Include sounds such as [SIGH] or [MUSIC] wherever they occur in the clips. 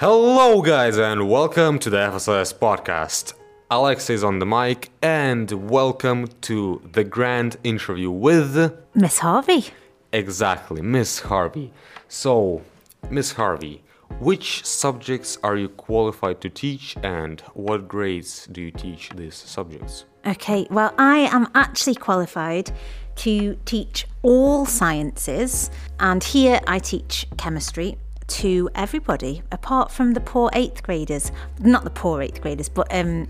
Hello, guys, and welcome to the FSLS podcast. Alex is on the mic, and welcome to the grand interview with Miss Harvey. exactly Miss Harvey. So, Miss Harvey, which subjects are you qualified to teach, and what grades do you teach these subjects? Okay, well, I am actually qualified to teach all sciences, and here I teach chemistry to everybody apart from the poor eighth graders. Not the poor eighth graders, but um,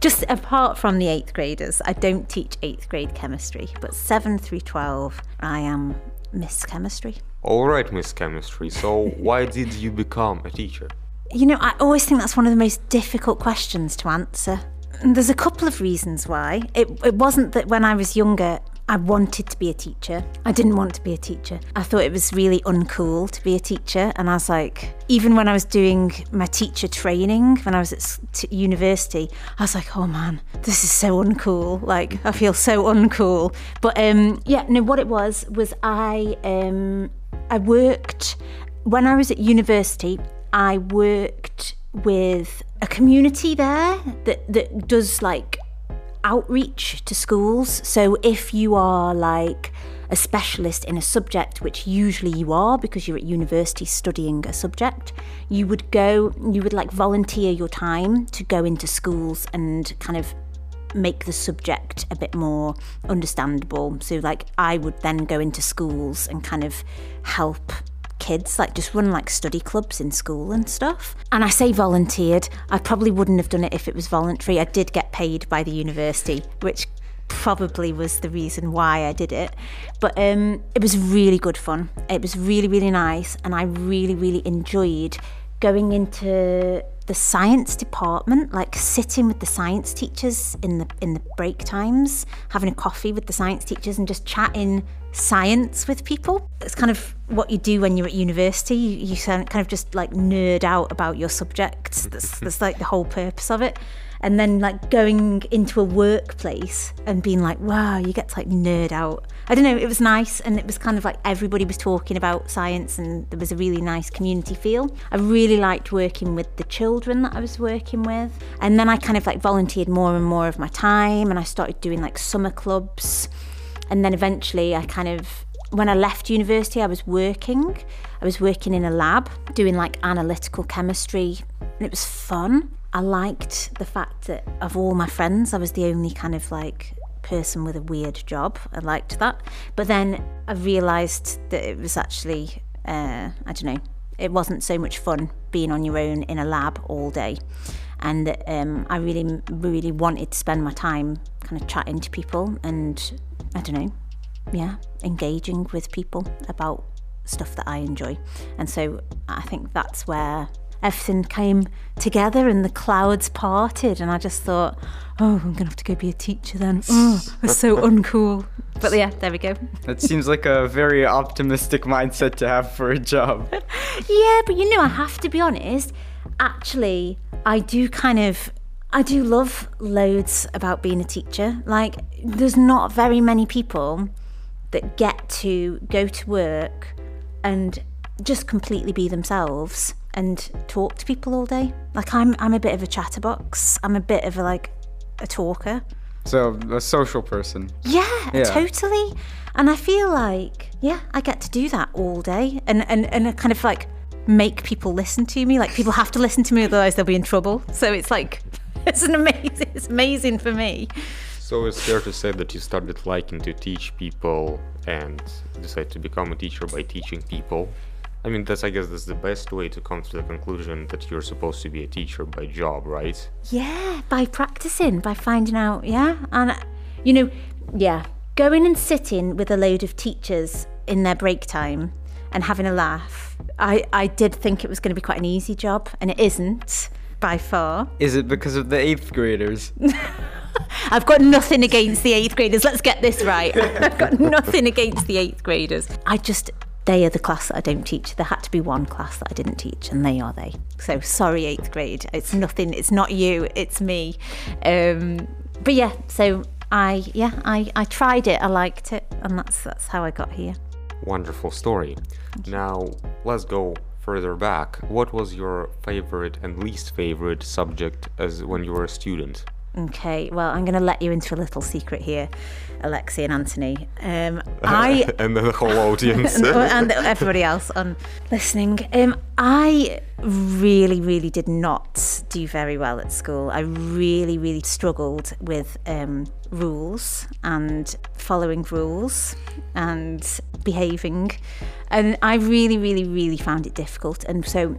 just apart from the eighth graders. I don't teach eighth grade chemistry, but seven through 12, I am Miss Chemistry. All right, Miss Chemistry. So, [LAUGHS] why did you become a teacher? You know, I always think that's one of the most difficult questions to answer. And there's a couple of reasons why. It, it wasn't that when I was younger, I wanted to be a teacher. I didn't want to be a teacher. I thought it was really uncool to be a teacher. And I was like, even when I was doing my teacher training, when I was at university, I was like, oh man, this is so uncool. Like, I feel so uncool. But um, yeah, no, what it was, was I, um, I worked, when I was at university, I worked with a community there that, that does like outreach to schools. So if you are like a specialist in a subject, which usually you are because you're at university studying a subject, you would go, you would like volunteer your time to go into schools and kind of make the subject a bit more understandable. So, like, I would then go into schools and kind of help kids, like, just run like study clubs in school and stuff. And I say volunteered, I probably wouldn't have done it if it was voluntary. I did get paid by the university, which probably was the reason why I did it. But um, it was really good fun. It was really, really nice. And I really, really enjoyed going into the science department, like sitting with the science teachers in the in the break times, having a coffee with the science teachers and just chatting science with people. It's kind of what you do when you're at university. You, you um, kind of just like nerd out about your subjects. [LAUGHS] That's, that's like the whole purpose of it. And then like going into a workplace and being like, wow, you get to like nerd out. I don't know, it was nice and it was kind of like everybody was talking about science and there was a really nice community feel. I really liked working with the children that I was working with. And then I kind of like volunteered more and more of my time and I started doing like summer clubs. And then eventually I kind of when I left university, I was working. I was working in a lab doing like analytical chemistry, and it was fun. I liked the fact that of all my friends, I was the only kind of like person with a weird job. I liked that. But then I realised that it was actually, uh, I don't know, it wasn't so much fun being on your own in a lab all day. And that um, I really, really wanted to spend my time kind of chatting to people and, I don't know, yeah, engaging with people about stuff that I enjoy. And so I think that's where everything came together and the clouds parted and I just thought, oh, I'm gonna have to go be a teacher then. Oh, it's so [LAUGHS] uncool. But yeah, there we go. That seems like a very optimistic mindset to have for a job. [LAUGHS] Yeah, but you know, I have to be honest. Actually, I do kind of. I do love loads about being a teacher. Like, there's not very many people that get to go to work and just completely be themselves and talk to people all day. Like, I'm, I'm a bit of a chatterbox. I'm a bit of a, like, a talker. So, a social person. Yeah, Yeah. totally. And I feel like, yeah, I get to do that all day and, and, and I kind of like make people listen to me. Like people have to listen to me, otherwise they'll be in trouble. So it's like, [LAUGHS] it's an amazing, it's amazing for me. So it's fair to say that you started liking to teach people and decided to become a teacher by teaching people. I mean, that's I guess that's the best way to come to the conclusion that you're supposed to be a teacher by job, right? Yeah, by practicing, by finding out, yeah. And, you know, yeah, going and sitting with a load of teachers in their break time and having a laugh. I, I did think it was going to be quite an easy job, and it isn't by far. Is it because of the eighth graders? [LAUGHS] I've got nothing against the eighth graders. Let's get this right. [LAUGHS] I've got nothing against the eighth graders. I just, they are the class that I don't teach. There had to be one class that I didn't teach, and they are they. So sorry, eighth grade. It's nothing, it's not you, it's me. Um, but yeah, so I, yeah, I, I tried it, I liked it, and that's, that's how I got here. Wonderful story. Now, let's go further back, what was your favorite and least favorite subject as when you were a student? Okay, well, I'm going to let you into a little secret here, Alexi and Anthony. Um, [LAUGHS] I and the whole [LAUGHS] audience. and everybody else on listening. Um, I really, really did not do very well at school. I really, really struggled with um, rules and following rules and behaving. And I really, really, really found it difficult. And so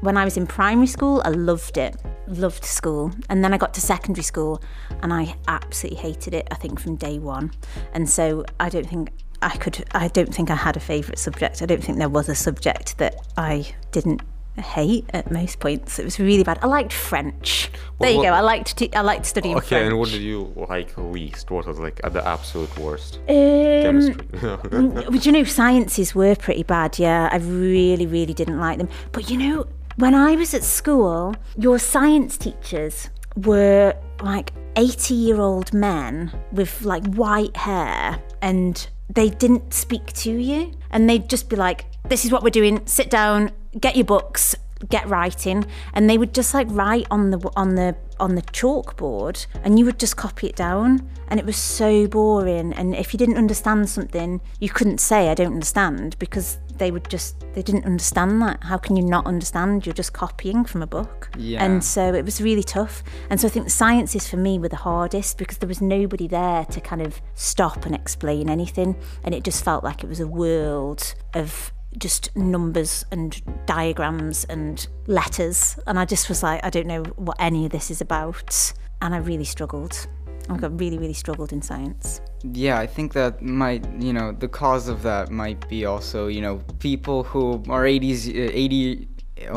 when I was in primary school, I loved it, loved school. And then I got to secondary school and I absolutely hated it, I think, from day one. And so I don't think I could, I don't think I had a favourite subject. I don't think there was a subject that I didn't hate at most points. It was really bad. I liked French. There you what- go. I liked to, I liked studying okay, French. Okay, and what did you like least? What was like at the absolute worst? Um, Chemistry. [LAUGHS] But you know, sciences were pretty bad, yeah. I really, really didn't like them. But you know, when I was at school, your science teachers were like 80 year old men with like white hair and they didn't speak to you. And they'd just be like, this is what we're doing, sit down, get your books, get writing. And they would just like write on the on the on the chalkboard and you would just copy it down. And it was so boring. And if you didn't understand something you couldn't say i don't understand because they would just they didn't understand that. How can you not understand? You're just copying from a book. Yeah. and so it was really tough. And so i think the sciences for me were the hardest because there was nobody there to kind of stop and explain anything. And it just felt like it was a world of just numbers and diagrams and letters. And i just was like i don't know what any of this is about. And i really struggled i got really really struggled in science Yeah, I think that might, you know, the cause of that might be also, you know, people who are 80s, uh, 80,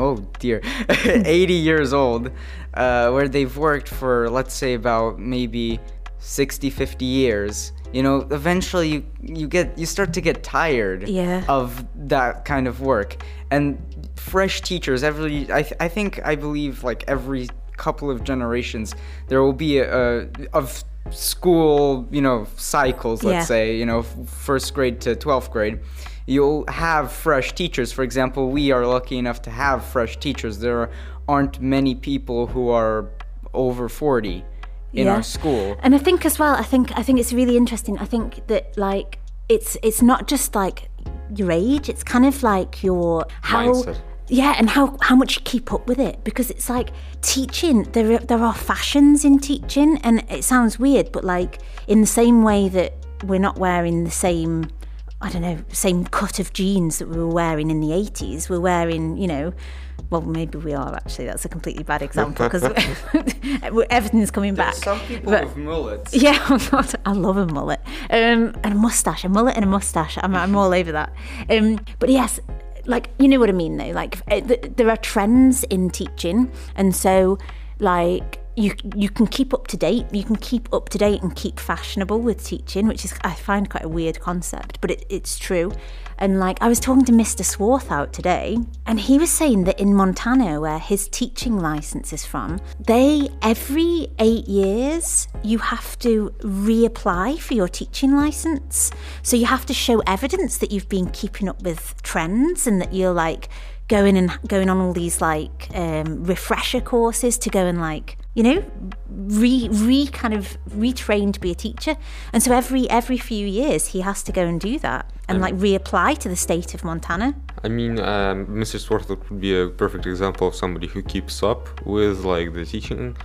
oh dear, [LAUGHS] 80 years old, uh, where they've worked for, let's say, about maybe 60, 50 years. You know, eventually you, you get you start to get tired Yeah. of that kind of work, and fresh teachers every I, th- I think I believe like every couple of generations there will be a, a of school you know cycles let's Yeah. say you know first grade to 12th grade you'll have fresh teachers for example we are lucky enough to have fresh teachers there aren't many people who are over 40 in Yeah. our school And I think as well, I think I think it's really interesting. I think that like it's it's not just like your age; it's kind of like your how. Mindset. Yeah, and how, how much you keep up with it because it's like teaching. There are, there are fashions in teaching, and it sounds weird, but like in the same way that we're not wearing the same, I don't know, same cut of jeans that we were wearing in the eighties. We're wearing, you know, well maybe we are actually. That's a completely bad example because [LAUGHS] [LAUGHS] everything's coming back. some people But- with mullets [LAUGHS] yeah, oh God, I love a mullet. Um, and a mustache, a mullet and a mustache. I'm, I'm all over that. Um, but yes, like, you know what I mean though? Like, eh, th- there are trends in teaching. And so, like, you you can keep up to date. You can keep up to date and keep fashionable with teaching, which is I find quite a weird concept, but it, it's true. And like I was talking to Mr. Swarthout today, and he was saying that in Montana, where his teaching license is from, they every eight years you have to reapply for your teaching license. So you have to show evidence that you've been keeping up with trends and that you're like going and going on all these like um, refresher courses to go and like you know re re kind of retrained to be a teacher and so every every few years he has to go and do that and like reapply to the state of montana I mean, um, Mr. Swarthout would be a perfect example of somebody who keeps up with like the teaching.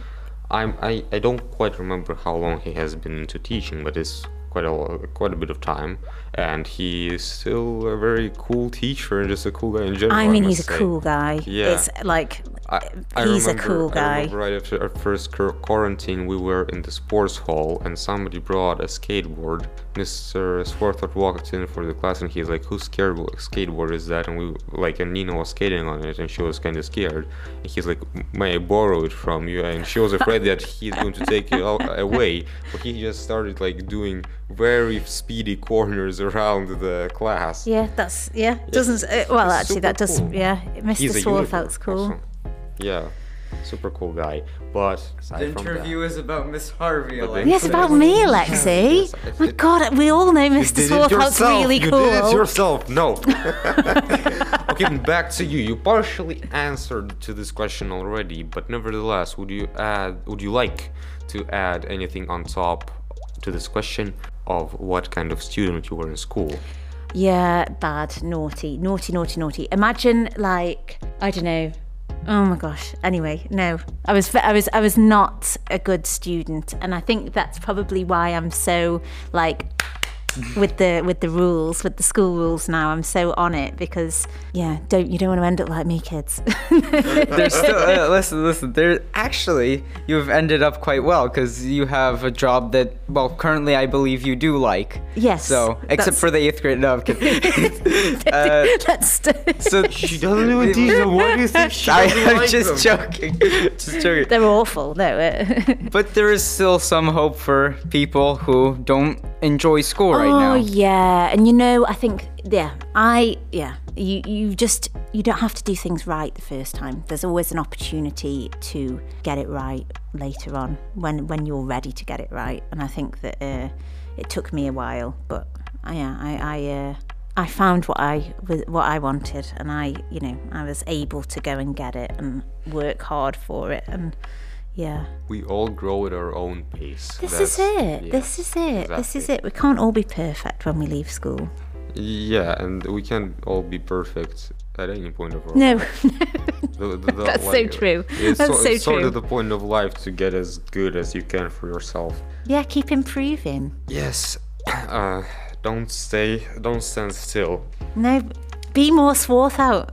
I'm I, I don't quite remember how long he has been into teaching, but it's quite a quite a bit of time, and he is still a very cool teacher and just a cool guy in general. i mean must he's a say. cool guy Yeah. it's like I, I he's a remember, cool I guy right after our first quarantine, we were in the sports hall and somebody brought a skateboard. Mr. Swarthout walked in for the class and he's like, "Whose skateboard skateboard is that?" And we like, and Nina was skating on it and she was kind of scared. And he's like, "May I borrow it from you?" And she was afraid that he's going to take it [LAUGHS] away, but he just started like doing very speedy corners around the class. yeah that's yeah doesn't uh, well it's actually that does cool. yeah mr He's a swarthout's cool also. Yeah. super cool guy. But The interview is about Miss Harvey. But Yes, about me, Alexi. Yes, I My did- God, we all know Mr. did it Swarthout's yourself, you did it yourself. No. [LAUGHS] okay, back to you. You partially answered to this question already, but nevertheless, would you add? Would you like to add anything on top to this question of what kind of student you were in school? Yeah, bad, naughty, naughty, naughty, naughty. Imagine like I don't know. Oh my gosh. Anyway, no, I was I was I was not a good student, and I think that's probably why I'm so like with the with the rules, with the school rules now. I'm so on it because yeah, don't you don't want to end up like me, kids. [LAUGHS] There's still uh, listen, listen. There actually you've ended up quite well because you have a job that well currently I believe you do like. Yes, So except for the eighth grade, no, I'm kidding. [LAUGHS] [LAUGHS] uh, That's so She doesn't even teach them. What do you think she I, I'm like just them? joking, just joking. they're awful. No, But there is still some hope for people who don't enjoy school right oh now. yeah, and you know, I think yeah, I yeah, you you just you don't have to do things right the first time. There's always an opportunity to get it right later on when when you're ready to get it right. And I think that uh, it took me a while, but uh, yeah, I I. Uh, I found what I what I wanted, and I, you know, I was able to go and get it and work hard for it, and yeah, We all grow at our own pace. this That's- is it. yeah, this is it. This is it. We can't all be perfect when we leave school. Yeah, and we can't all be perfect at any point of our No, life. [LAUGHS] The- the- the- That's so true. It's, That's so, so it's sort of the point of life to get as good as you can for yourself. yeah, keep improving. Yes. [COUGHS] Uh, don't stay. Don't stand still. No, be more Swarthout.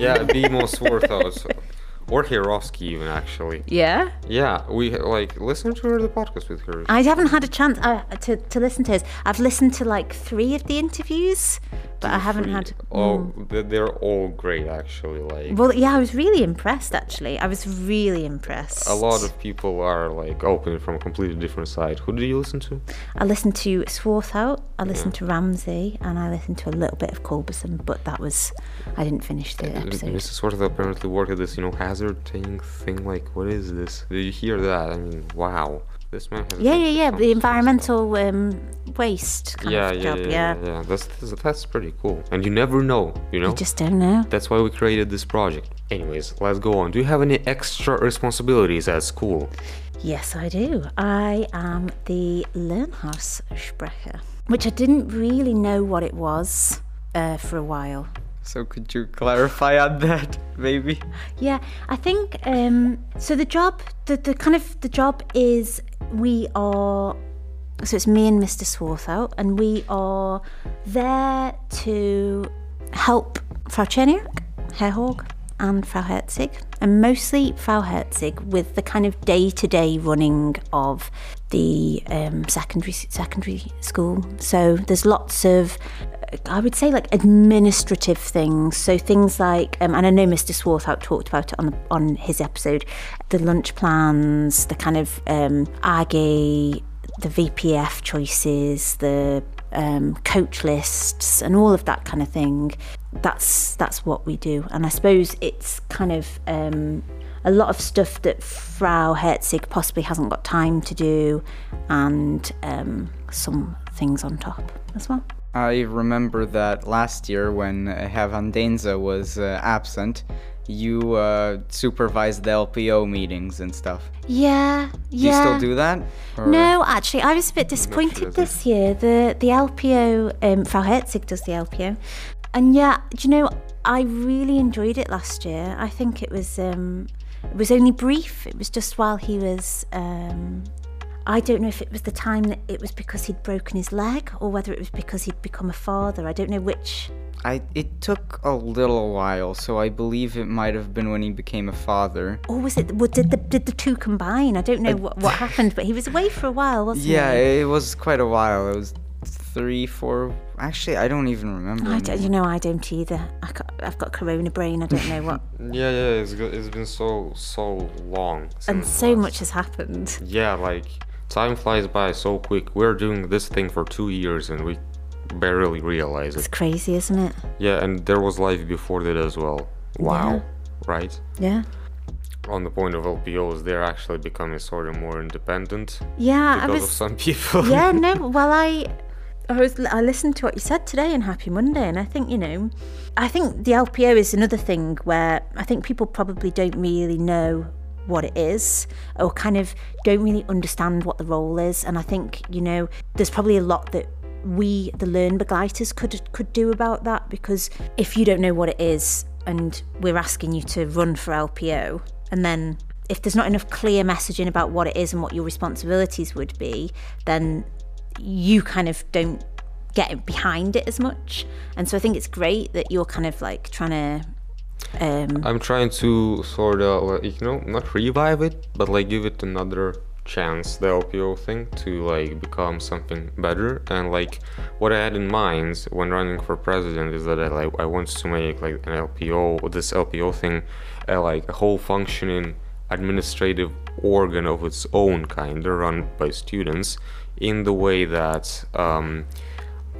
Yeah, be more Swarthout. [LAUGHS] Or Hirovsky even actually. Yeah. Yeah, we like listen to her the podcast with her. I haven't had a chance uh, to, to listen to his. I've listened to like three of the interviews, but I haven't had. Oh, they- they're all great actually. Like Well, yeah, I was really impressed actually. I was really impressed. a lot of people are like open from a completely different side. Who did you listen to? I listened to Swarthout, I listened to Ramsey, and I listened to a little bit of Culberson, but that was. I didn't finish the episode. Mr. Swarthout apparently worked at this, you know, hazard thing. Like, what is this? Did you hear that? I mean, wow. This man. Yeah, yeah, yeah. The environmental um, waste kind Yeah, of yeah, job. yeah, Yeah, yeah, yeah. That's, that's that's pretty cool. And you never know, you know. You just don't know. That's why we created this project. Anyways, let's go on. Do you have any extra responsibilities at school? Yes, I do. I am the Lernhaussprecher, which I didn't really know what it was uh, for a while. So could you clarify on that, maybe? Yeah, I think um, so. The job, the, the kind of the job is we are. So it's me and Mr. Swarthout, and we are there to help Frau Czerniak, Herr Hog, and Frau Herzig, and mostly Frau Herzig with the kind of day-to-day running of the um, secondary secondary school. So there's lots of I would say like administrative things. So things like, um, and I know Mr. Swarthout talked about it on the, on his episode, the lunch plans, the kind of um, AGE, the VPF choices, the um, coach lists, and all of that kind of thing. That's that's what we do, and I suppose it's kind of. Um, a lot of stuff that Frau Herzig possibly hasn't got time to do, and um, some things on top as well. I remember that last year when uh, Herr Van Denze was uh, absent, you uh, supervised the LPO meetings and stuff. Yeah, Do yeah. you still do that? Or- No, actually, I was a bit disappointed this year. The the LPO, um, Frau Herzig does the LPO, and yeah, do you know, I really enjoyed it last year. I think it was um, it was only brief. It was just while he was. Um, I don't know if it was the time that it was because he'd broken his leg or whether it was because he'd become a father. I don't know which. I it took a little while, so I believe it might have been when he became a father. Or was it? Well, did the did the two combine? I don't know what, what [LAUGHS] happened, but he was away for a while, wasn't Yeah, he? it was quite a while. It was three, four. Actually, I don't even remember. I don't, you know, I don't either. I got, I've got corona brain. I don't know what. [LAUGHS] Yeah, yeah. It's go- it's been so so long. and so last- much has happened. Yeah, like time flies by so quick. We're doing this thing for two years and we barely realize it. It's crazy, isn't it? Yeah, and there was life before that as well. Wow. Right? Yeah. on the point of LPOs, they're actually becoming sort of more independent Yeah, I because was. of some [LAUGHS] people. yeah, no. Well, I, I was. I listened to what you said today in Happy Monday, and I think you know, I think the LPO is another thing where I think people probably don't really know what it is or kind of don't really understand what the role is and i think you know there's probably a lot that we the Lernbegleiters could could do about that because if you don't know what it is and we're asking you to run for lpo and then if there's not enough clear messaging about what it is and what your responsibilities would be then you kind of don't get behind it as much and so i think it's great that you're kind of like trying to um I'm trying to sort of, like, you know, not revive it, but like give it another chance, the LPO thing, to like become something better. And like what I had in mind when running for president is that I like I want to make like an LPO, this LPO thing, uh, like a whole functioning administrative organ of its own kind, run by students, in the way that. Um,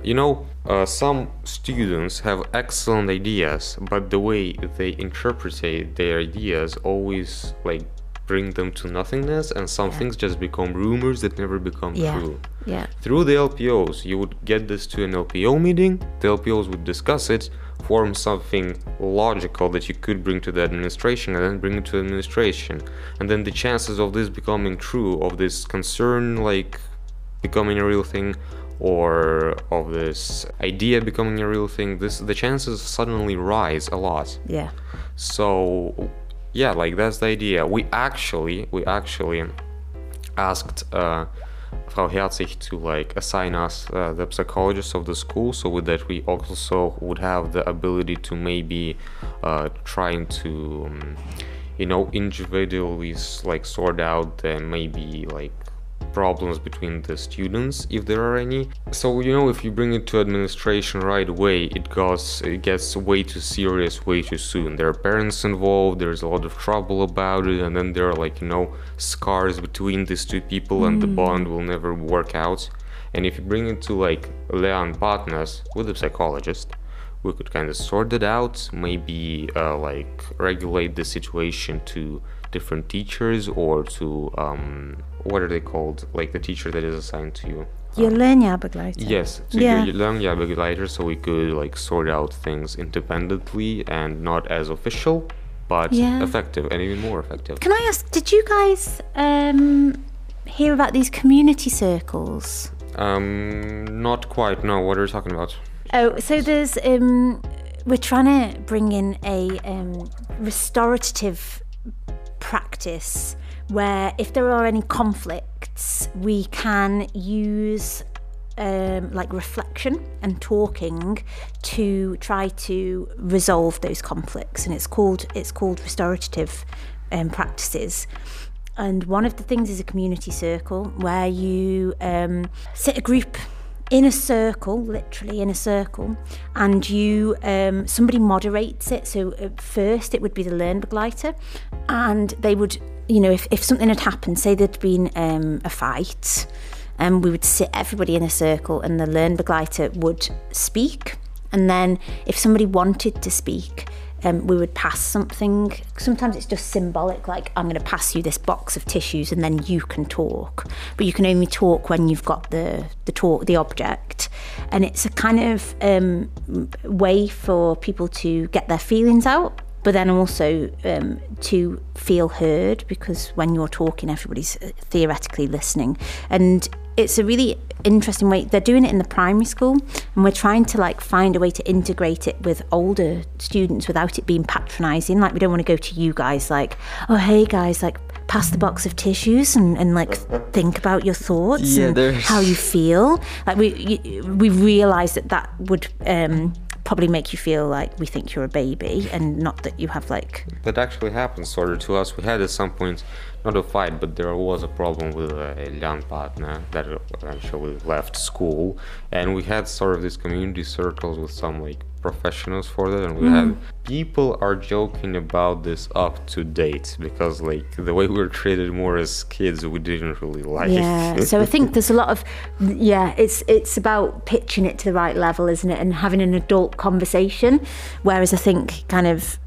you know, uh, some students have excellent ideas, but the way they interpret their ideas always like bring them to nothingness, and some things just become rumors that never become yeah true. yeah Through the LPOs, you would get this to an LPO meeting, the LPOs would discuss it, form something logical that you could bring to the administration, and then bring it to the administration. And then the chances of this becoming true, of this concern like becoming a real thing, or of this idea becoming a real thing, this the chances suddenly rise a lot. yeah So yeah, like that's the idea. We actually we actually asked uh, Frau Herzig to like assign us uh, the psychologist of the school, so that we also would have the ability to maybe uh, trying to um, you know individually like sort out the maybe like problems between the students if there are any. So you know if you bring it to administration right away it goes it gets way too serious way too soon. There are parents involved there's a lot of trouble about it and then there are like you know scars between these two people and the bond will never work out. And if you bring it to like leon partners with a psychologist we could kind of sort it out maybe uh, like regulate the situation to different teachers or to um, what are they called like the teacher that is assigned to you Your Lernjahrbegleiter. yes to Yeah. your young Begleiter so we could like sort out things independently and not as official but Yeah. effective and even more effective Can I ask, did you guys um, hear about these community circles? um not quite no what are you talking about Oh, so there's um, we're trying to bring in a um, restorative practice where if there are any conflicts, we can use um, like reflection and talking to try to resolve those conflicts, and it's called it's called restorative um, practices. And one of the things is a community circle where you um, sit a group in a circle, literally in a circle, and you um, somebody moderates it. So at first it would be the Lernbegleiter, and they would, you know, if, if something had happened, say there'd been um, a fight, and we would sit everybody in a circle, and the Lernbegleiter would speak, and then if somebody wanted to speak, um, we would pass something. Sometimes it's just symbolic, like I'm going to pass you this box of tissues, and then you can talk. But you can only talk when you've got the the talk, the object, and it's a kind of um, way for people to get their feelings out. But then also um, to feel heard, because when you're talking, everybody's uh, theoretically listening, and it's a really interesting way. They're doing it in the primary school, and we're trying to like find a way to integrate it with older students without it being patronising. Like we don't want to go to you guys like, oh hey guys, like pass the box of tissues and, and like think about your thoughts Yeah, and there's- how you feel. Like we you, we realise that that would um, probably make you feel like we think you're a baby and not that you have like that actually happened sort of to us. We had at some point not a fight, but there was a problem with a young partner that eventually left school, and we had sort of these community circles with some like professionals for that, and we had mm-hmm. people are joking about this up to date because like the way we were treated more as kids, we didn't really like. Yeah, so I think there's a lot of yeah, it's it's about pitching it to the right level, isn't it, and having an adult conversation. Whereas I think kind of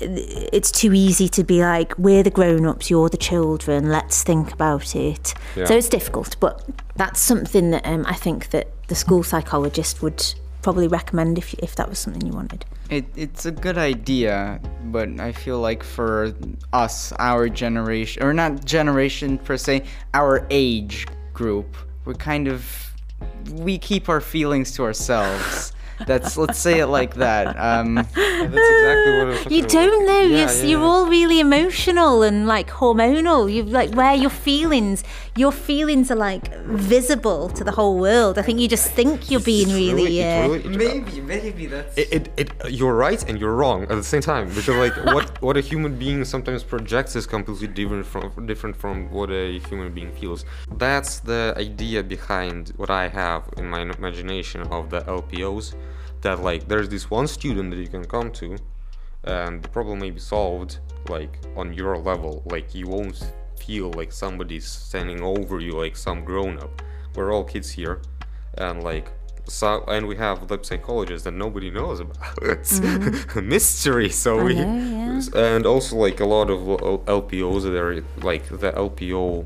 it's too easy to be like, we're the grown ups, you're the children, let's think about it. Yeah. So it's difficult, but that's something that um, I think that the school psychologist would probably recommend if, if that was something you wanted. It, it's a good idea, but I feel like for us, our generation, or not generation per se, our age group, we're kind of, we keep our feelings to ourselves. That's let's say it like that. Um, [LAUGHS] Yeah, that's exactly what I was You don't about. know. Yeah, you're, yeah, you're yeah. all really emotional and like hormonal. You like where your feelings, your feelings are like visible to the whole world. I think you just think you're being It's really. it's uh, really- maybe, maybe that's. it, it, it you're right and you're wrong at the same time because like [LAUGHS] what what a human being sometimes projects is completely different from different from what a human being feels that's the idea behind what i have in my imagination of the lpos that like there's this one student that you can come to and the problem may be solved like on your level like you won't feel like somebody's standing over you like some grown-up we're all kids here and like so and we have lab psychologists that nobody knows about [LAUGHS] it's [LAUGHS] a mystery so we know, and also like a lot of lpos that are like the lpo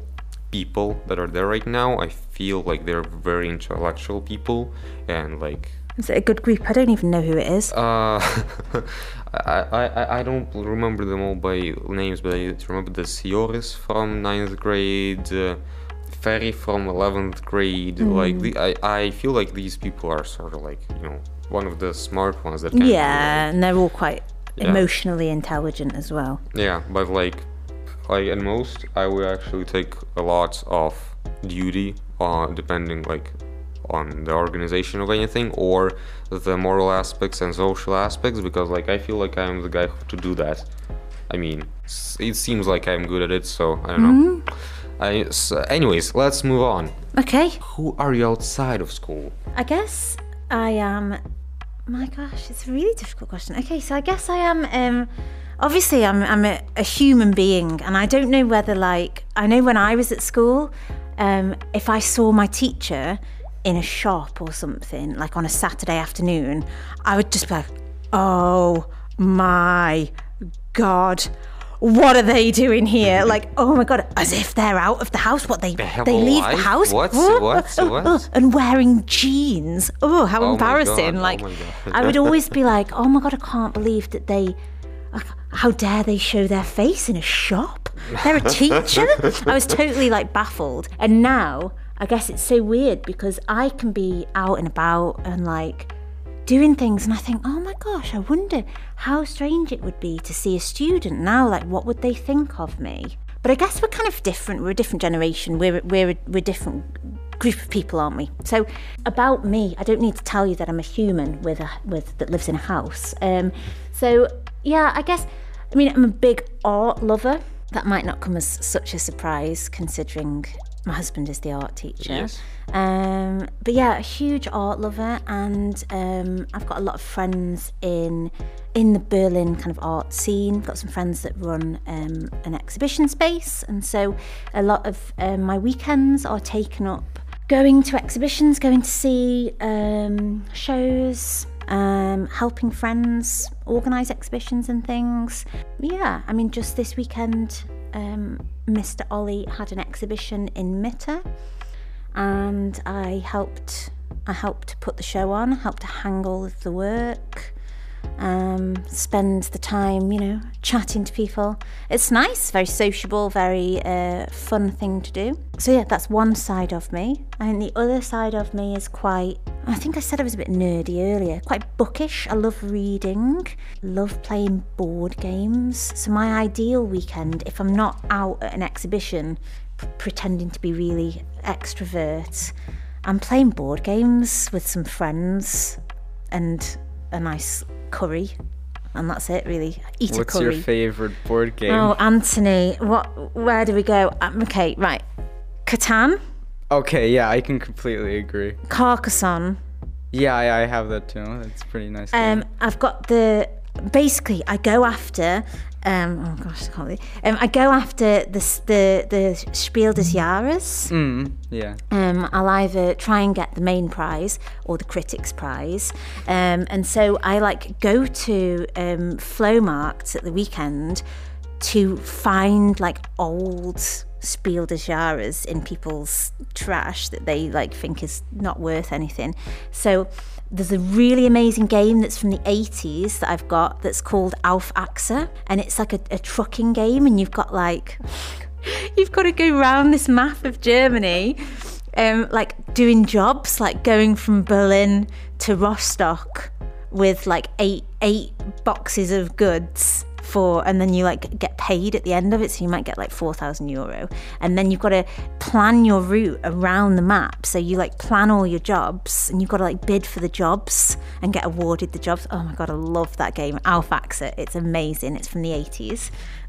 people that are there right now i feel like they're very intellectual people and like Is it a good group? I don't even know who it is. uh, [LAUGHS] I, I, I- don't remember them all by names, but I remember the Sioris from 9th grade, uh, Ferry from 11th grade. Like, the, I, I feel like these people are sort of like, you know, one of the smart ones that can. Yeah, and they're all quite Yeah. emotionally intelligent as well. Yeah, but like, like at most, I would actually take a lot of duty on depending like on the organization of anything or the moral aspects and social aspects because like I feel like I'm the guy to do that. I mean, it seems like I'm good at it, so I don't know. I, s anyways, let's move on. Okay, Who are you outside of school? I guess I am. My gosh, it's a really difficult question. Okay, so I guess I am. Um, obviously, I'm I'm a, a human being, and I don't know whether like I know when I was at school, um, if I saw my teacher in a shop or something like on a Saturday afternoon, I would just be like, "Oh my god." What are they doing here? [LAUGHS] Like, oh my god, as if they're out of the house. What they they leave life? the house? What? Oh, What? oh, uh, uh, What? oh, and wearing jeans. Oh, how Oh embarrassing! Oh like. I would [LAUGHS] always be like, oh my god, I can't believe that they. How dare they show their face in a shop? They're a teacher. [LAUGHS] I was totally like baffled. And now I guess it's so weird because I can be out and about and like doing things and I think, oh my gosh, I wonder how strange it would be to see a student now. Like, what would they think of me? But I guess we're kind of different. We're a different generation. We're we're a- we're a different group of people, aren't we? So about me, I don't need to tell you that I'm a human with a with that lives in a house. Um, so yeah, I guess I mean I'm a big art lover. That might not come as such a surprise considering my husband is the art teacher. Yes. Um, but yeah, a huge art lover, and um, I've got a lot of friends in in the Berlin kind of art scene. Got some friends that run um, an exhibition space, and so a lot of um, my weekends are taken up going to exhibitions, going to see um, shows, um, helping friends organise exhibitions and things. Yeah, I mean, just this weekend, um, Mr. Ollie had an exhibition in Mitte and I helped I helped put the show on, helped to hang all of the work, um, spend the time, you know, chatting to people. It's nice, very sociable, very uh, fun thing to do. So yeah, that's one side of me, and the other side of me is quite. I think I said I was a bit nerdy earlier. Quite bookish. I love reading, love playing board games. So my ideal weekend, if I'm not out at an exhibition, p- pretending to be really extrovert. I'm playing board games with some friends and a nice curry, and that's it really. Eat a curry. What's your favorite board game? Oh, Anthony, what? Where do we go? Um, okay, right. Catan, Okay, yeah, I can completely agree. Carcassonne. Yeah, I, I have that too. That's pretty nice. Game. Um, I've got the. Basically, I go after Um, oh gosh, I can't believe. Um, I go after the the the Spiel des Jahres. Mm, yeah. Um, I'll either try and get the main prize or the critics prize, um, and so I like go to um, flow markets at the weekend to find like old Spiel des Jahres in people's trash that they like think is not worth anything. So there's a really amazing game that's from the 80s that I've got that's called Auf Achse, and it's like a, a trucking game, and you've got like [LAUGHS] you've got to go round this map of Germany, um, like doing jobs, like going from Berlin to Rostock with like eight eight boxes of goods for and then you like get paid at the end of it so you might get like 4000 euro. And then you've got to plan your route around the map. So you like plan all your jobs and you've got to like bid for the jobs and get awarded the jobs. Oh my god i love that game Auf Achse it's amazing. It's from the 80s [LAUGHS]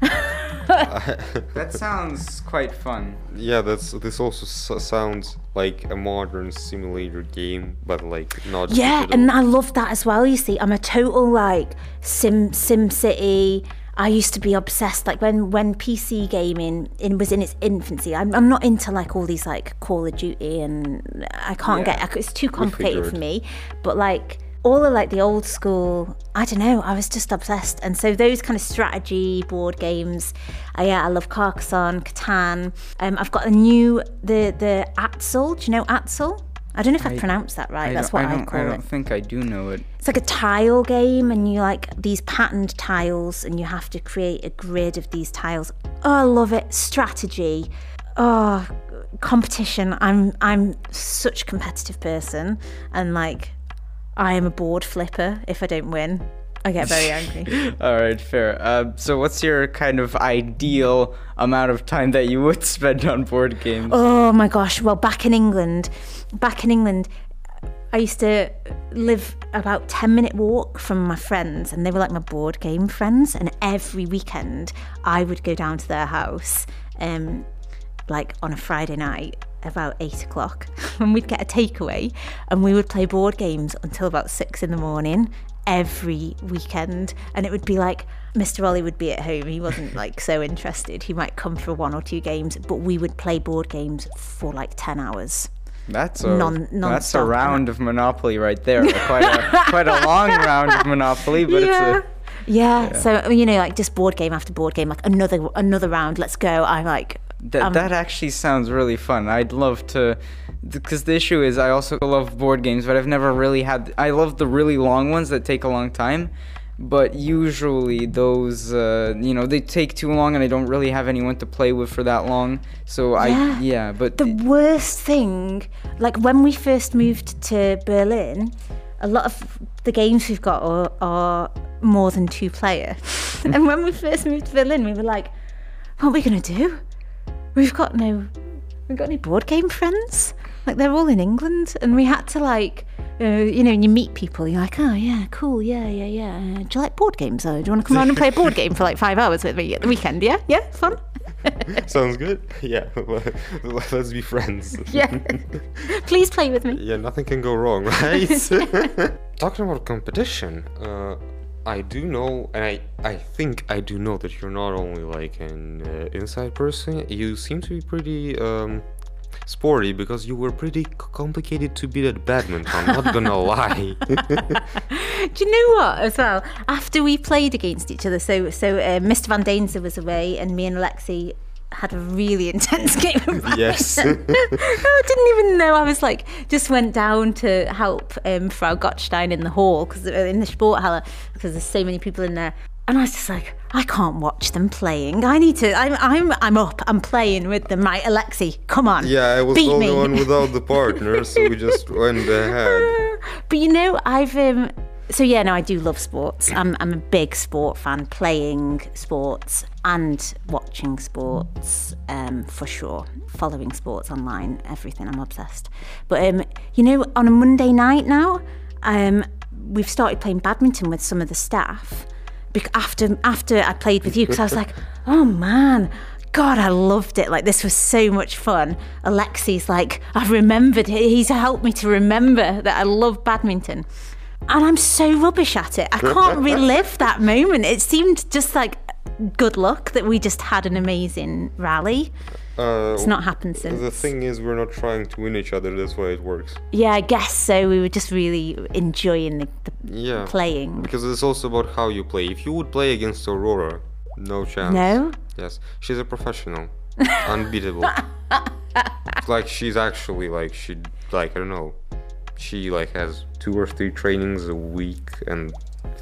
That sounds quite fun. Yeah, that's this also sounds like a modern simulator game, but like not. Yeah, digital. and I love that as well. You see, I'm a total like Sim Sim City. I used to be obsessed like when when PC gaming in, was in its infancy. I'm, I'm not into like all these like Call of Duty and I can't Yeah. get it's too complicated for me. But like all of like the old school, I don't know. I was just obsessed, and so those kind of strategy board games. Uh, yeah, I love Carcassonne, Catan. Um, I've got a new the the Atzel. Do you know Atzel? I don't know if I, pronounced that right. I That's what I I, call I don't think I do know it. It's like a tile game, and you like these patterned tiles, and you have to create a grid of these tiles. Oh, I love it. Strategy. Oh, competition. I'm I'm such a competitive person, and like I am a board flipper if I don't win. I get very angry. [LAUGHS] All right, fair. Uh, so, what's your kind of ideal amount of time that you would [LAUGHS] spend on board games? Oh my gosh. Well, back in England, back in England, I used to live about 10 minute walk from my friends and they were like my board game friends and every weekend I would go down to their house um like on a Friday night about eight o'clock [LAUGHS] and we'd get a takeaway and we would play board games until about six in the morning every weekend and it would be like Mr. Ollie would be at home he wasn't [LAUGHS] like so interested he might come for one or two games but we would play board games for like 10 hours That's a non- that's a round of Monopoly right there. quite a [LAUGHS] quite a long round of Monopoly, but yeah. it's yeah. So you know, like just board game after board game, like another another round. Let's go. I'm like, a that um, that actually sounds really fun. I'd love to, because the issue is I also love board games, but I've never really had. I love the really long ones that take a long time. But usually those, uh, you know, they take too long, and I don't really have anyone to play with for that long. So I, Yeah. yeah, but the worst thing, like when we first moved to Berlin, a lot of the games we've got are, are more than two player. [LAUGHS] and when we first moved to Berlin, we were like, what are we going to do? We've got no, we've got any board game friends. Like they're all in England, and we had to like, uh, you know, when you meet people, you're like, oh yeah, cool, yeah, yeah, yeah. Uh, do you like board games? Though? Do you want to come around and play a board game for like five hours with me at the weekend? Yeah, yeah, fun. [LAUGHS] Sounds good. Yeah, [LAUGHS] [LAUGHS] let's be friends. yeah, please play with me. Yeah, nothing can go wrong, right? Talking about competition, uh, I do know, and I, I think I do know that you're not only like an uh, inside person, you seem to be pretty um, sporty because you were pretty c- complicated to beat at badminton, I'm not gonna [LAUGHS] lie. Do you know what? As well, after we played against each other, so so uh, Mr. Van Denzer was away, and me and Alexi had a really [LAUGHS] intense game of badminton. [LAUGHS] yes. [LAUGHS] I didn't even know. I was like, just went down to help um, Frau Gottstein in the hall because in the Sporthalle because there's so many people in there. And I was just like, I can't watch them playing. I need to. I'm I'm I'm up. I'm playing with them. Right, Alexi, come on. yeah, I was the only one without the partner, so we just went ahead. But you know, I've um so yeah, no, I do love sports. I'm I'm a big sport fan, playing sports and watching sports, um, for sure. Following sports online, everything. I'm obsessed. But um, you know, on a Monday night now, um, we've started playing badminton with some of the staff. After after I played with you, because I was like, oh man. God, I loved it. Like, this was so much fun. Alexi's like, I've remembered, he's helped me to remember that I love badminton. And I'm so rubbish at it. I can't relive [LAUGHS] that moment. It seemed just like good luck that we just had an amazing rally. Uh, It's not happened since. the thing is, we're not trying to win each other. That's why it works. Yeah, I guess so. We were just really enjoying the, the Yeah. playing. Because it's also about how you play. If you would play against Aurora, no chance. No? Yes, she's a professional, unbeatable. [LAUGHS] like she's actually like she like I don't know, she like has two or three trainings a week, and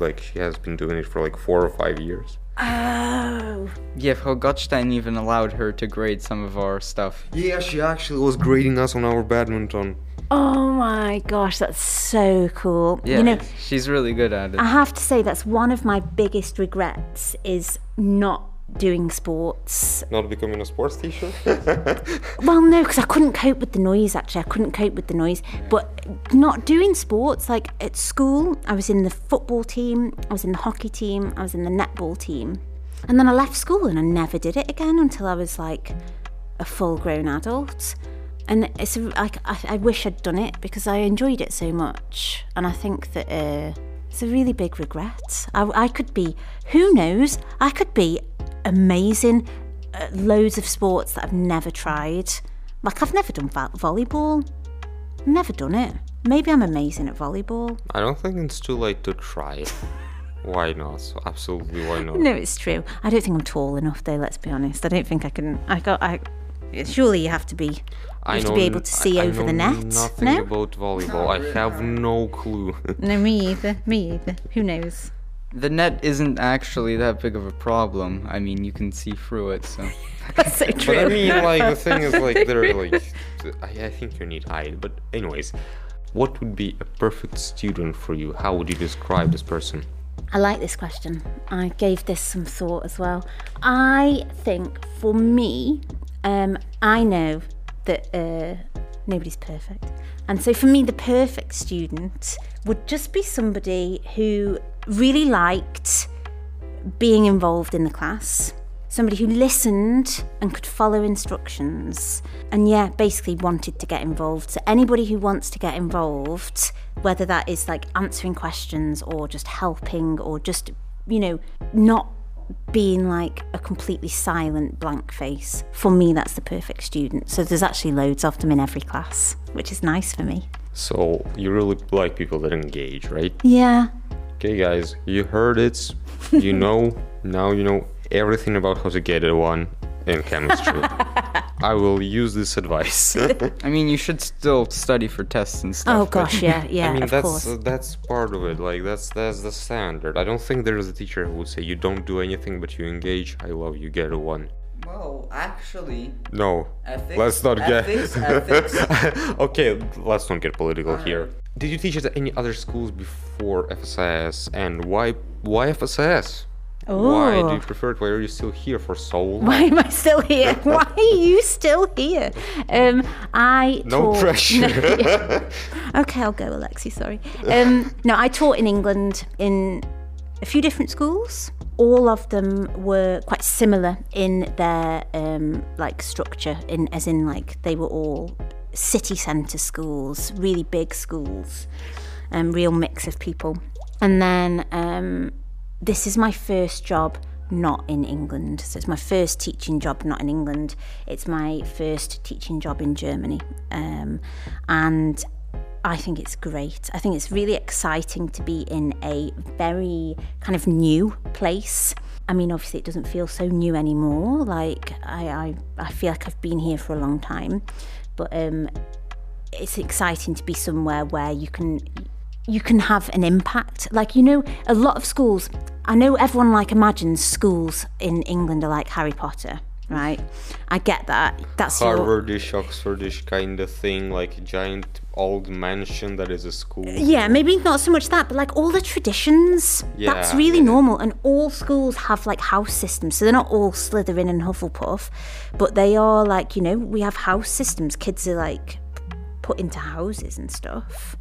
like she has been doing it for like four or five years. Oh. Yeah, Frau Gottstein even allowed her to grade some of our stuff. Yeah, she actually was grading us on our badminton. Oh my gosh, that's so cool. Yeah, You know, she's really good at it. I have to say that's one of my biggest regrets is not doing sports. Not becoming a sports teacher. [LAUGHS] Well, no, because I couldn't cope with the noise. Actually, I couldn't cope with the noise. But not doing sports, like at school, I was in the football team, I was in the hockey team, I was in the netball team, and then I left school and I never did it again until I was like a full-grown adult. And it's like I, I wish I'd done it because I enjoyed it so much, and I think that uh, it's a really big regret. I, I could be, who knows? I could be amazing at loads of sports that I've never tried. Like I've never done vo- volleyball. Never done it. Maybe I'm amazing at volleyball. I don't think it's too late to try it. Why not? Absolutely, why not? No, it's true. I don't think I'm tall enough though. Let's be honest. I don't think I can. I got. I. Surely you have to be. You I have know to be able to see I- I over the net. Nothing No. about volleyball. I have no clue. [LAUGHS] No, me either. Me either. Who knows? The net isn't actually that big of a problem. I mean, you can see through it, so. [LAUGHS] That's so true. [LAUGHS] But I mean, like the [LAUGHS] thing is, like they're like, I, I think you need height. But anyways, what would be a perfect student for you? How would you describe this person? I like this question. I gave this some thought as well. I think for me, um, I know that uh, nobody's perfect. And so for me, the perfect student would just be somebody who really liked being involved in the class, somebody who listened and could follow instructions, and yeah, basically wanted to get involved. So, anybody who wants to get involved, whether that is like answering questions or just helping or just, you know, not being like a completely silent blank face, for me, that's the perfect student. So, there's actually loads of them in every class, which is nice for me. So you really like people that engage, right? Yeah. Okay, guys, you heard it. You [LAUGHS] know now. You know everything about how to get a one in chemistry. [LAUGHS] I will use this advice. I mean, you should still study for tests and stuff. Oh, gosh, yeah, [LAUGHS] yeah, I mean of that's course. uh, that's part of it. Like that's that's the standard. I don't think there is a teacher who would say you don't do anything but you engage. I love you. Get a one. Well, actually, No. Ethics, let's not ethics, get. ethics. [LAUGHS] okay, let's not get political here. Did you teach at any other schools before FSIS, and why why FSIS? Why do Oh. you prefer it? Why are you still here for so long? Why am I still here? [LAUGHS] Why are you still here? Um, I No taught, pressure. [LAUGHS] No, yeah. Okay, I'll go, Alexi. Sorry. Um, no, I taught in England in a few different schools. All of them were quite similar in their um, like structure, in as in like they were all city centre schools, really big schools, um, real mix of people. And then um, this is my first job not in England. So it's my first teaching job not in England. It's my first teaching job in Germany. Um, and I think it's great. I think it's really exciting to be in a very kind of new place. I mean, obviously, it doesn't feel so new anymore. Like, I, I, I feel like I've been here for a long time. But um, it's exciting to be somewhere where you can you can have an impact like you know a lot of schools i know everyone like imagines schools in england are like harry potter right i get that that's your Harvardish, Oxfordish kind of thing, like a giant old mansion that is a school. yeah maybe not so much that but like all the traditions that's really yeah. normal and all schools have like house systems so they're not all slytherin and hufflepuff but they are like you know we have house systems kids are like put into houses and stuff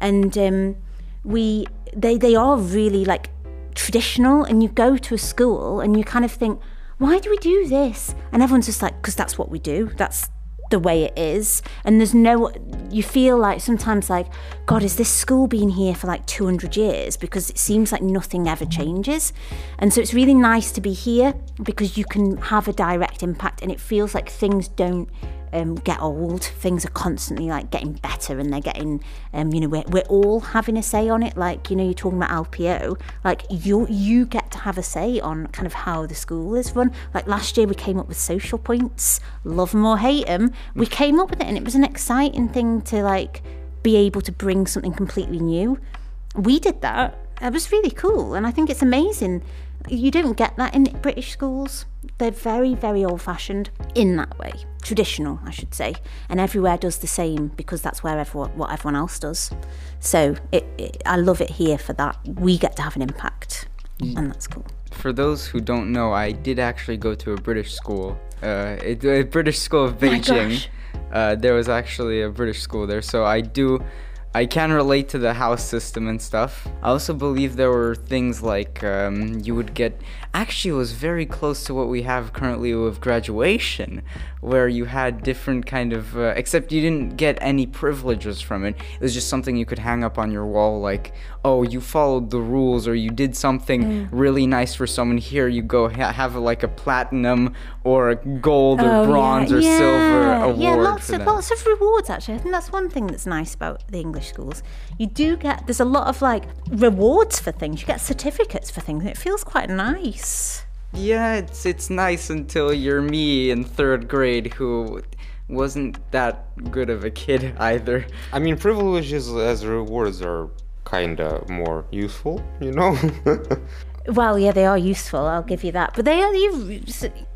and um, we they they are really like traditional and you go to a school and you kind of think why do we do this? And everyone's just like because that's what we do. That's the way it is. And there's no you feel like sometimes like god is this school been here for like 200 years? Because it seems like nothing ever changes. And so it's really nice to be here because you can have a direct impact and it feels like things don't um, get old. Things are constantly like getting better, and they're getting, um, you know, we're, we're all having a say on it. Like you know, you're talking about LPO. Like you you get to have a say on kind of how the school is run. Like last year, we came up with social points. Love them or hate them, we came up with it, and it was an exciting thing to like be able to bring something completely new. We did that. It was really cool, and I think it's amazing. You don't get that in British schools. They're very, very old fashioned in that way. Traditional, I should say. And everywhere does the same because that's where everyone, what everyone else does. So it, it, I love it here for that. We get to have an impact, and that's cool. For those who don't know, I did actually go to a British school. Uh, it, a British school of my Beijing. Uh, there was actually a British school there, so I do. I can relate to the house system and stuff. I also believe there were things like um, you would get. Actually, was very close to what we have currently with graduation, where you had different kind of. Uh, except you didn't get any privileges from it. It was just something you could hang up on your wall, like, oh, you followed the rules or you did something Mm. really nice for someone. Here you go, ha- have like a platinum or a gold or Oh, bronze yeah. or silver Yeah. award Yeah, lots of that. lots of rewards actually. I think that's one thing that's nice about the English schools. You do get there's a lot of like rewards for things. You get certificates for things. and It feels quite nice. Yeah, it's it's nice until you're me in third grade who wasn't that good of a kid [LAUGHS] either. I mean, privileges as rewards are kinda more useful, you know? [LAUGHS] Well, yeah, they are useful. I'll give you that. But they are. You,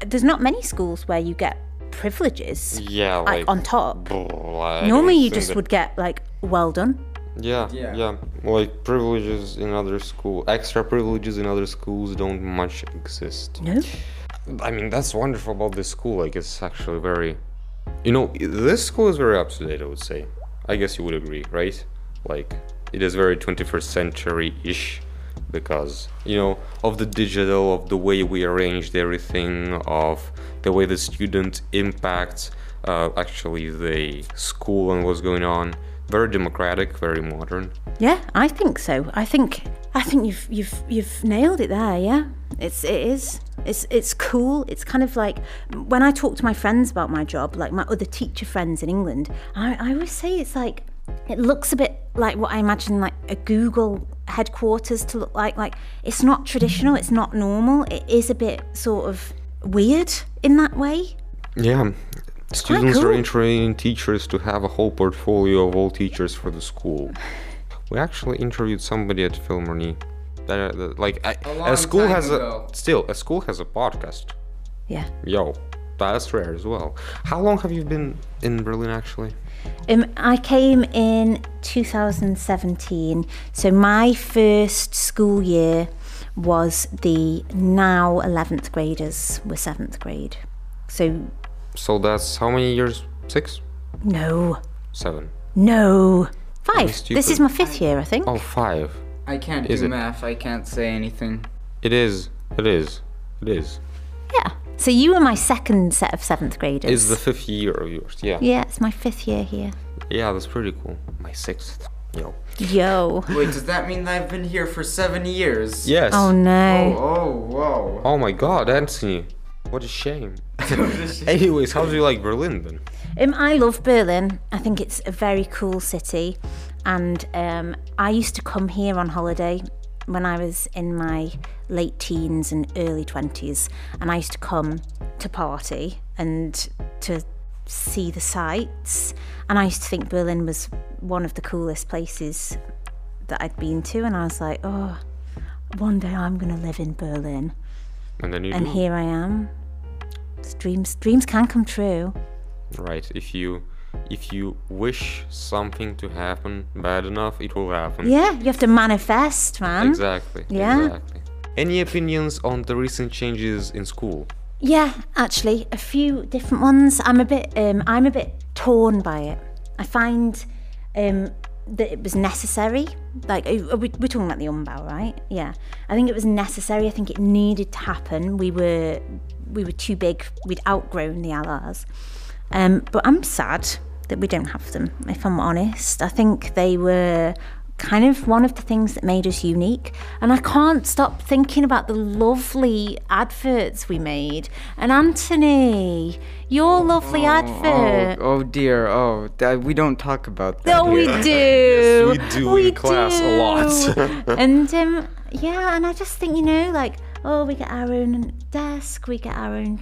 there's not many schools where you get privileges yeah, like, like. on top. like, Normally, you just the- would get like well done. Yeah, Yeah. yeah, Like privileges in other school, extra privileges in other schools don't much exist. No. I mean, that's wonderful about this school. Like, it's actually very, you know, this school is very up to date. I would say. I guess you would agree, right? Like, it is very 21st century ish because you know of the digital, of the way we arranged everything, of the way the student impacts uh, actually the school and what's going on. Very democratic, very modern. Yeah, I think so. I think I think you've you've you've nailed it there. Yeah, it's it is. It's it's cool. It's kind of like when I talk to my friends about my job, like my other teacher friends in England. I, I always say it's like it looks a bit like what I imagine like a Google headquarters to look like. Like it's not traditional. It's not normal. It is a bit sort of weird in that way. Yeah. Students are cool. training teachers to have a whole portfolio of all teachers for the school. We actually interviewed somebody at Philharmonie. That, uh, that like I, A a, long school has ago. a still a school has a podcast. Yeah. Yo, that's rare as well. How long have you been in Berlin actually? Um, I came in 2017, so my first school year was the now 11th graders were 7th grade. So, So that's how many years? Six, no, seven. no, five. This is my fifth year, I think. Oh, five. I can't Is do it? math. I can't say anything. It is. It is. It is. Yeah. So you were my second set of 7th graders. It's the fifth year of yours. Yeah. yeah, it's my fifth year here. Yeah, that's pretty cool. My sixth. Yo. Yo. Wait, does that mean that I've been here for seven years? Yes. Oh Oh, no. oh, whoa. Oh my god, Anthony. [LAUGHS] What a shame. Anyways, how do you like Berlin then? Um, I love Berlin. I think it's a very cool city, and um, I used to come here on holiday when I was in my late teens and early twenties, and I used to come to party and to see the sights. And I used to think Berlin was one of the coolest places that I'd been to, and I was like, oh, one day I'm gonna live in Berlin, And then you and here I am. Dreams, dreams can come true. Right. If you if you wish something to happen bad enough, it will happen. Yeah, you have to manifest, man. Exactly. Yeah. Exactly. Any opinions on the recent changes in school? Yeah, actually, a few different ones. I'm a bit, um, I'm a bit torn by it. I find um, that it was necessary. Like we- we're talking about the umbau, right? Yeah, I think it was necessary. I think it needed to happen. We were, we were too big. We'd outgrown the allies. Um, but I'm sad that we don't have them, if I'm honest. I think they were kind of one of the things that made us unique. And I can't stop thinking about the lovely adverts we made. And Anthony, your lovely advert. Oh, oh dear. Oh, that, we don't talk about that. Oh, we do. Yes, we do in class a lot. [LAUGHS] and um, yeah, and I just think you know, like, oh, we get our own desk, we get our own,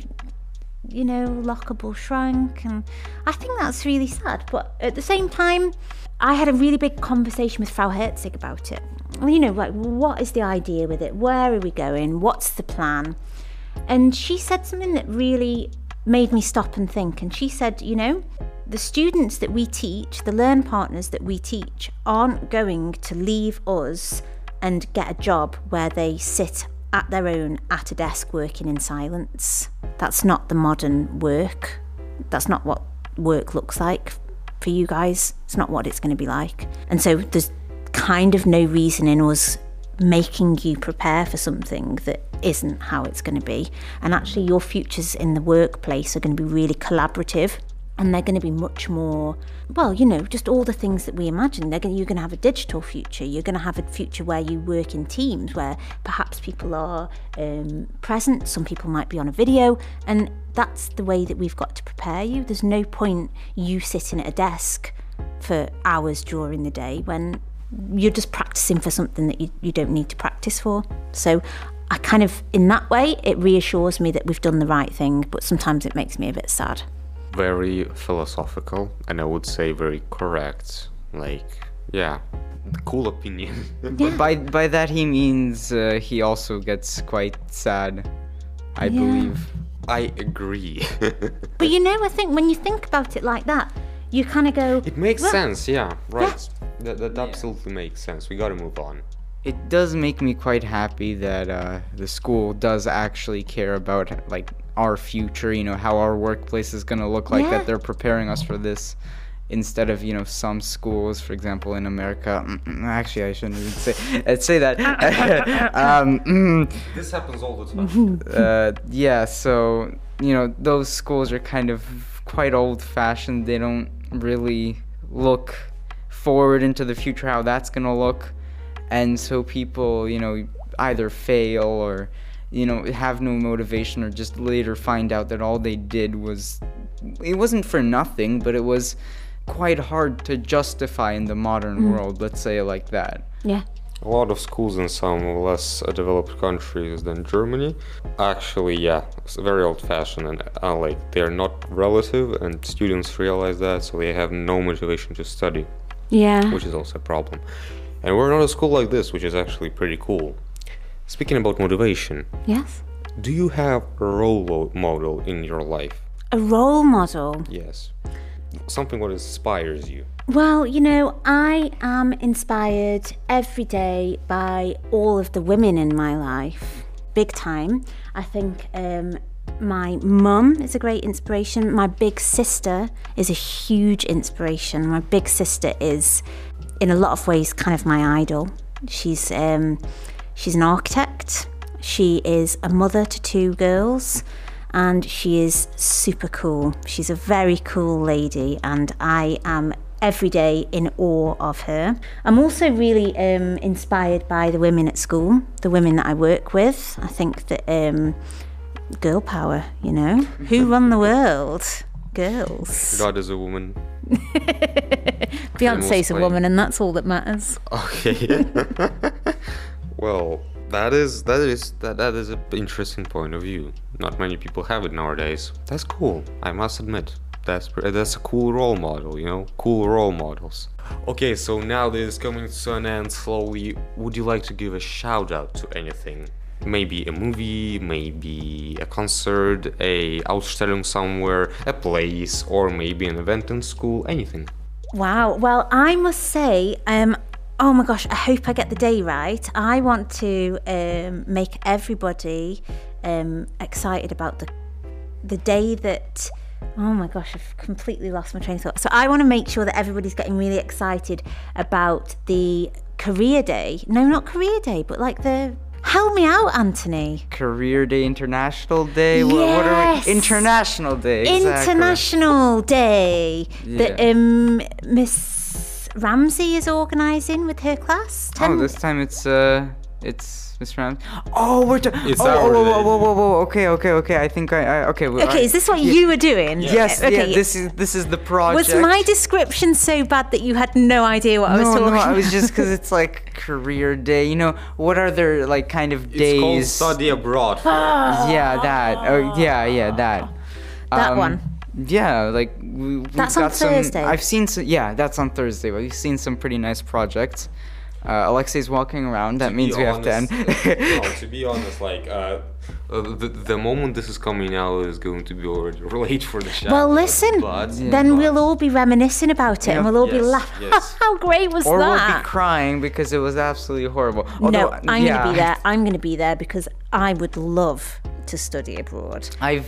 you know, lockable shrunk, and I think that's really sad. But at the same time, I had a really big conversation with Frau Herzig about it. You know, like, what is the idea with it? Where are we going? What's the plan? And she said something that really made me stop and think. And she said, you know, the students that we teach, the learn partners that we teach, aren't going to leave us and get a job where they sit at their own at a desk working in silence. That's not the modern work. That's not what work looks like for you guys. It's not what it's going to be like. And so there's kind of no reason in us making you prepare for something that isn't how it's going to be. And actually, your futures in the workplace are going to be really collaborative and they're going to be much more well you know just all the things that we imagine. They're going, you're going to have a digital future. You're going to have a future where you work in teams where perhaps people are um, present. Some people might be on a video and that's the way that we've got to prepare you. There's no point you sitting at a desk for hours during the day when you're just practicing for something that you, you don't need to practice for. So I kind of in that way it reassures me that we've done the right thing but sometimes it makes me a bit sad very philosophical and I would say very correct. Like, yeah, cool opinion. [LAUGHS] But by by that he means uh, he also gets quite sad. I Yeah. believe. I agree. [LAUGHS] But you know, I think when you think about it like that, you kind of go. it makes "Well, sense, yeah, right. That, that absolutely makes sense. We gotta move on. It does make me quite happy that uh, the school does actually care about like our future. You know how our workplace is gonna look like. Yeah. That they're preparing us for this. Instead of you know some schools, for example, in America. mm, mm, Actually, I shouldn't even say uh, [LAUGHS] say that. [LAUGHS] um, mm, This happens all the time. uh, yeah, so you know those schools are kind of quite old-fashioned. They don't really look forward into the future how that's gonna look, and so people you know either fail or you know have no motivation or just later find out that all they did was it wasn't for nothing, but it was quite hard to justify in the modern world. Let's say it like that. Yeah. A lot of schools in some less uh, developed countries than Germany, actually, yeah, it's very old-fashioned and uh, like they're not relative, and students realize that, so they have no motivation to study, Yeah. which is also a problem. And we're not a school like this, which is actually pretty cool. Speaking about motivation, Yes. do you have a role model in your life? A role model. Yes, something what inspires you. Well, you know, I am inspired every day by all of the women in my life, big time. I think um, my mum is a great inspiration. My big sister is a huge inspiration. My big sister is, in a lot of ways, kind of my idol. She's um, she's an architect. She is a mother to two girls and she is super cool. She's a very cool lady, and I am every day in awe of her. I'm also really um, inspired by the women at school, the women that I work with. I think that um, girl power, you know, who [LAUGHS] run the world? Girls. God is a woman. [LAUGHS] Beyonce's a woman, and that's all that matters. Okay. [LAUGHS] well, that is that is that that is an interesting point of view. Not many people have it nowadays. That's cool. I must admit. That's that's a cool role model. You know, cool role models. Okay, so now this is coming to an end slowly. Would you like to give a shout out to anything? Maybe a movie, maybe a concert, a Ausstellung somewhere, a place, or maybe an event in school, anything. Wow. Well, I must say, um, oh my gosh, I hope I get the day right. I want to um, make everybody um, excited about the the day that. Oh my gosh, I've completely lost my train of thought. So I want to make sure that everybody's getting really excited about the career day. No, not career day, but like the Help me out, Anthony. Career Day, International Day. What, what are Yes. we? International Day. exactly. International Day that Yeah. um, Miss Ramsey is organising with her class. Oh, Ten- this time it's uh, it's Miss Ram. Oh, we're ta- It's oh, our oh, whoa, whoa, whoa, whoa, whoa. Okay, okay, okay. I think I, I okay. well, okay, I- is this what yeah. you were doing? Yes. Okay. Yeah. This is this is the project. was my description so bad that you had no idea what I was no, talking no, I was just because it's like career day. You know, what are their like kind of days? It's called days? study abroad. Yeah, that. Oh, yeah, yeah, that. That Um, one. Yeah, like we, we've That's on got some. Thursday. I've seen some. Yeah, that's on Thursday. We've seen some pretty nice projects. Uh, Alexei's walking around. That To means be we have to end. honest- no, to [LAUGHS] be honest, like uh, uh, the the moment this is coming out is going to be already [LAUGHS] late for the show. Well, listen, But, then we'll all be reminiscing about it and we'll all be laughing. yes. [LAUGHS] How great was that. or we'll be crying because it was absolutely horrible. no, I'm yeah, going to be there. I'm going to be there because I would love to study abroad. I've.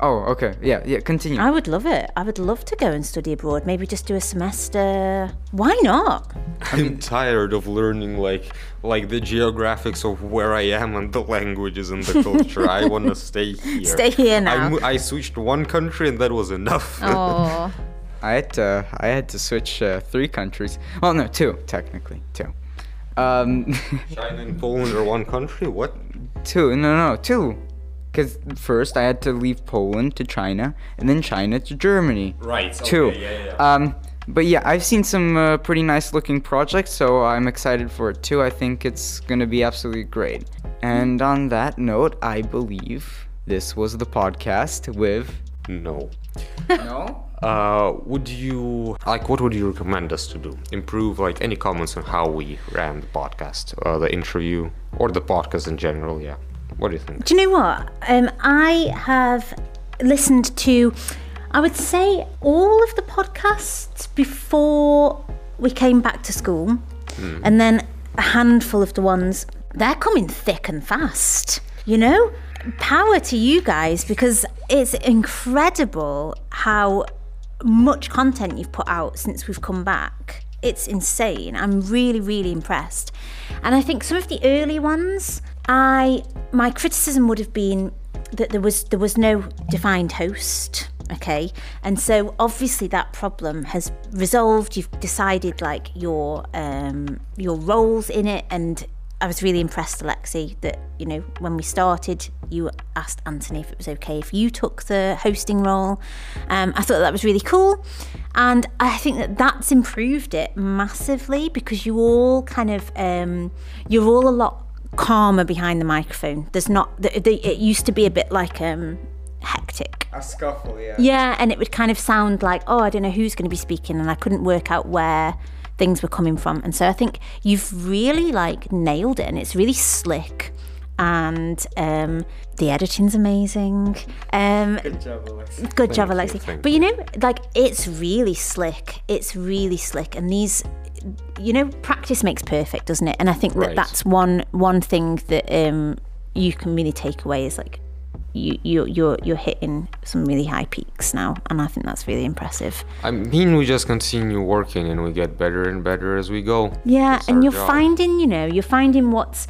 Oh, okay. Yeah, yeah. Continue. I would love it. I would love to go and study abroad. Maybe just do a semester. Why not? I'm tired of learning like like the geographics of where I am and the languages and the [LAUGHS] culture. I want to stay here. Stay here I, now. mo- I switched one country and that was enough. Oh, [LAUGHS] I had to. I had to switch uh, three countries. Well, no, two technically, two. Um, [LAUGHS] China and Poland are one country. What? two. No, no, two. Because first I had to leave Poland to China, and then China to Germany. Right. Two. Um, but yeah, I've seen some uh, pretty nice looking projects, so I'm excited for it too. I think it's gonna be absolutely great. And on that note, I believe this was the podcast with. no. [LAUGHS] No. Uh, would you like? What would you recommend us to do? Improve like any comments on how we ran the podcast, uh, the interview, or the podcast in general? Yeah. What do you think? do you know what? Um, I have listened to, I would say, all of the podcasts before we came back to school, and then a handful of the ones. They're coming thick and fast. You know, power to you guys because it's incredible how much content you've put out since we've come back. It's insane. I'm really, really impressed. And I think some of the early ones, I my criticism would have been that there was there was no defined host. Okay. And so obviously that problem has resolved. You've decided like your um your roles in it and I was really impressed, Alexi, that you know when we started, you asked Anthony if it was okay if you took the hosting role. Um, I thought that was really cool, and I think that that's improved it massively because you all kind of um, you're all a lot calmer behind the microphone. There's not the, the, it used to be a bit like um, hectic. A scuffle, yeah. Yeah, and it would kind of sound like, oh, I don't know who's going to be speaking, and I couldn't work out where things were coming from. And so I think you've really like nailed it, and it's really slick, and um, the editing's amazing. Um, Good job, Alex. good job, you, Alexi. thank But you know, like it's really slick. It's really slick, and these, you know, practice makes perfect, doesn't it? And I think that Right. that's one one thing that um, you can really take away is like you you you're you're hitting some really high peaks now, and I think that's really impressive. I mean, we just continue working and we get better and better as we go. Yeah, That's and you're job. finding, you know, you're finding what's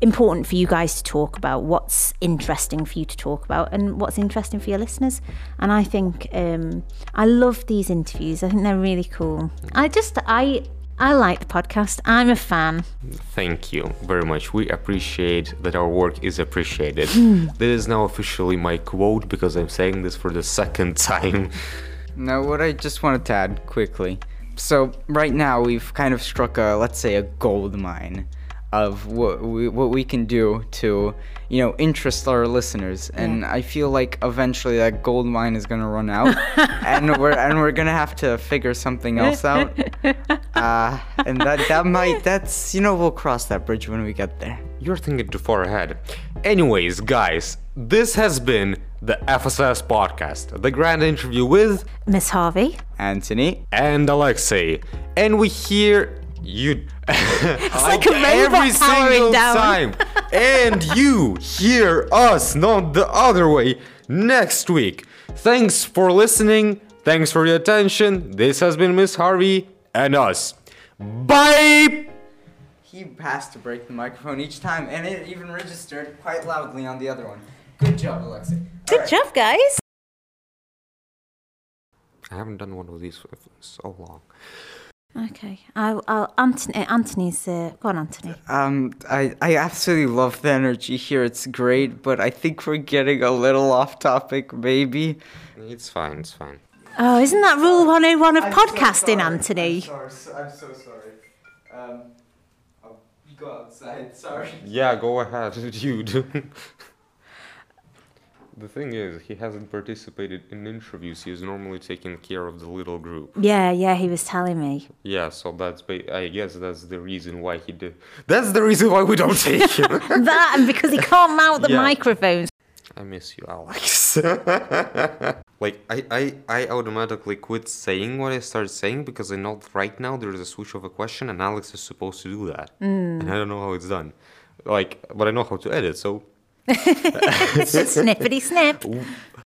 important for you guys to talk about, what's interesting for you to talk about, and what's interesting for your listeners. And I think um, I love these interviews. I think they're really cool. I just I I like the podcast. I'm a fan. Thank you very much. We appreciate that our work is appreciated. Hmm. This is now officially my quote because I'm saying this for the second [LAUGHS] time. Now, what I just wanted to add quickly. So right now we've kind of struck a, let's say, a gold mine of what we, what we can do to, you know, interest our listeners. And I feel like eventually that gold mine is gonna run out, [LAUGHS] and we're and we're gonna have to figure something else out. [LAUGHS] Uh, and that that might that's you know we'll cross that bridge when we get there. You're thinking too far ahead. Anyways, guys, this has been the FSS podcast, the grand interview with Miss Harvey. Anthony, and Alexei. And we hear you [LAUGHS] like a robot powering down. time. and you hear us, not the other way, next week. Thanks for listening. Thanks for your attention. This has been Miss Harvey and us. Bye! he has to break the microphone each time, and it even registered quite loudly on the other one. Good job, Alexei. Good Alright. job, guys. I haven't done one of these for so long. Okay. I, I'll, Anthony, Anthony's. Uh, go on, Anthony. Um, I, I absolutely love the energy here. It's great, but I think we're getting a little off topic, maybe. It's fine, it's fine. Oh, isn't that rule 101 of podcasting, Anthony? I'm, sorry, I'm so sorry. Um, I'll go outside. [LAUGHS] Sorry. Yeah, go ahead, [LAUGHS] dude. The thing is, he hasn't participated in interviews. He's normally taking care of the little group. Yeah, yeah, he was telling me. Yeah, so that's ba- I guess that's the reason why he did. That's the reason why we don't take him. [LAUGHS] that and because he can't mount the [LAUGHS] Yeah. microphones. I miss you, Alex. [LAUGHS] like I, I, I automatically quit saying what I started saying because I know right now there is a switch of a question and Alex is supposed to do that, mm. and I don't know how it's done. Like, but I know how to edit, so [LAUGHS] Snippity snip.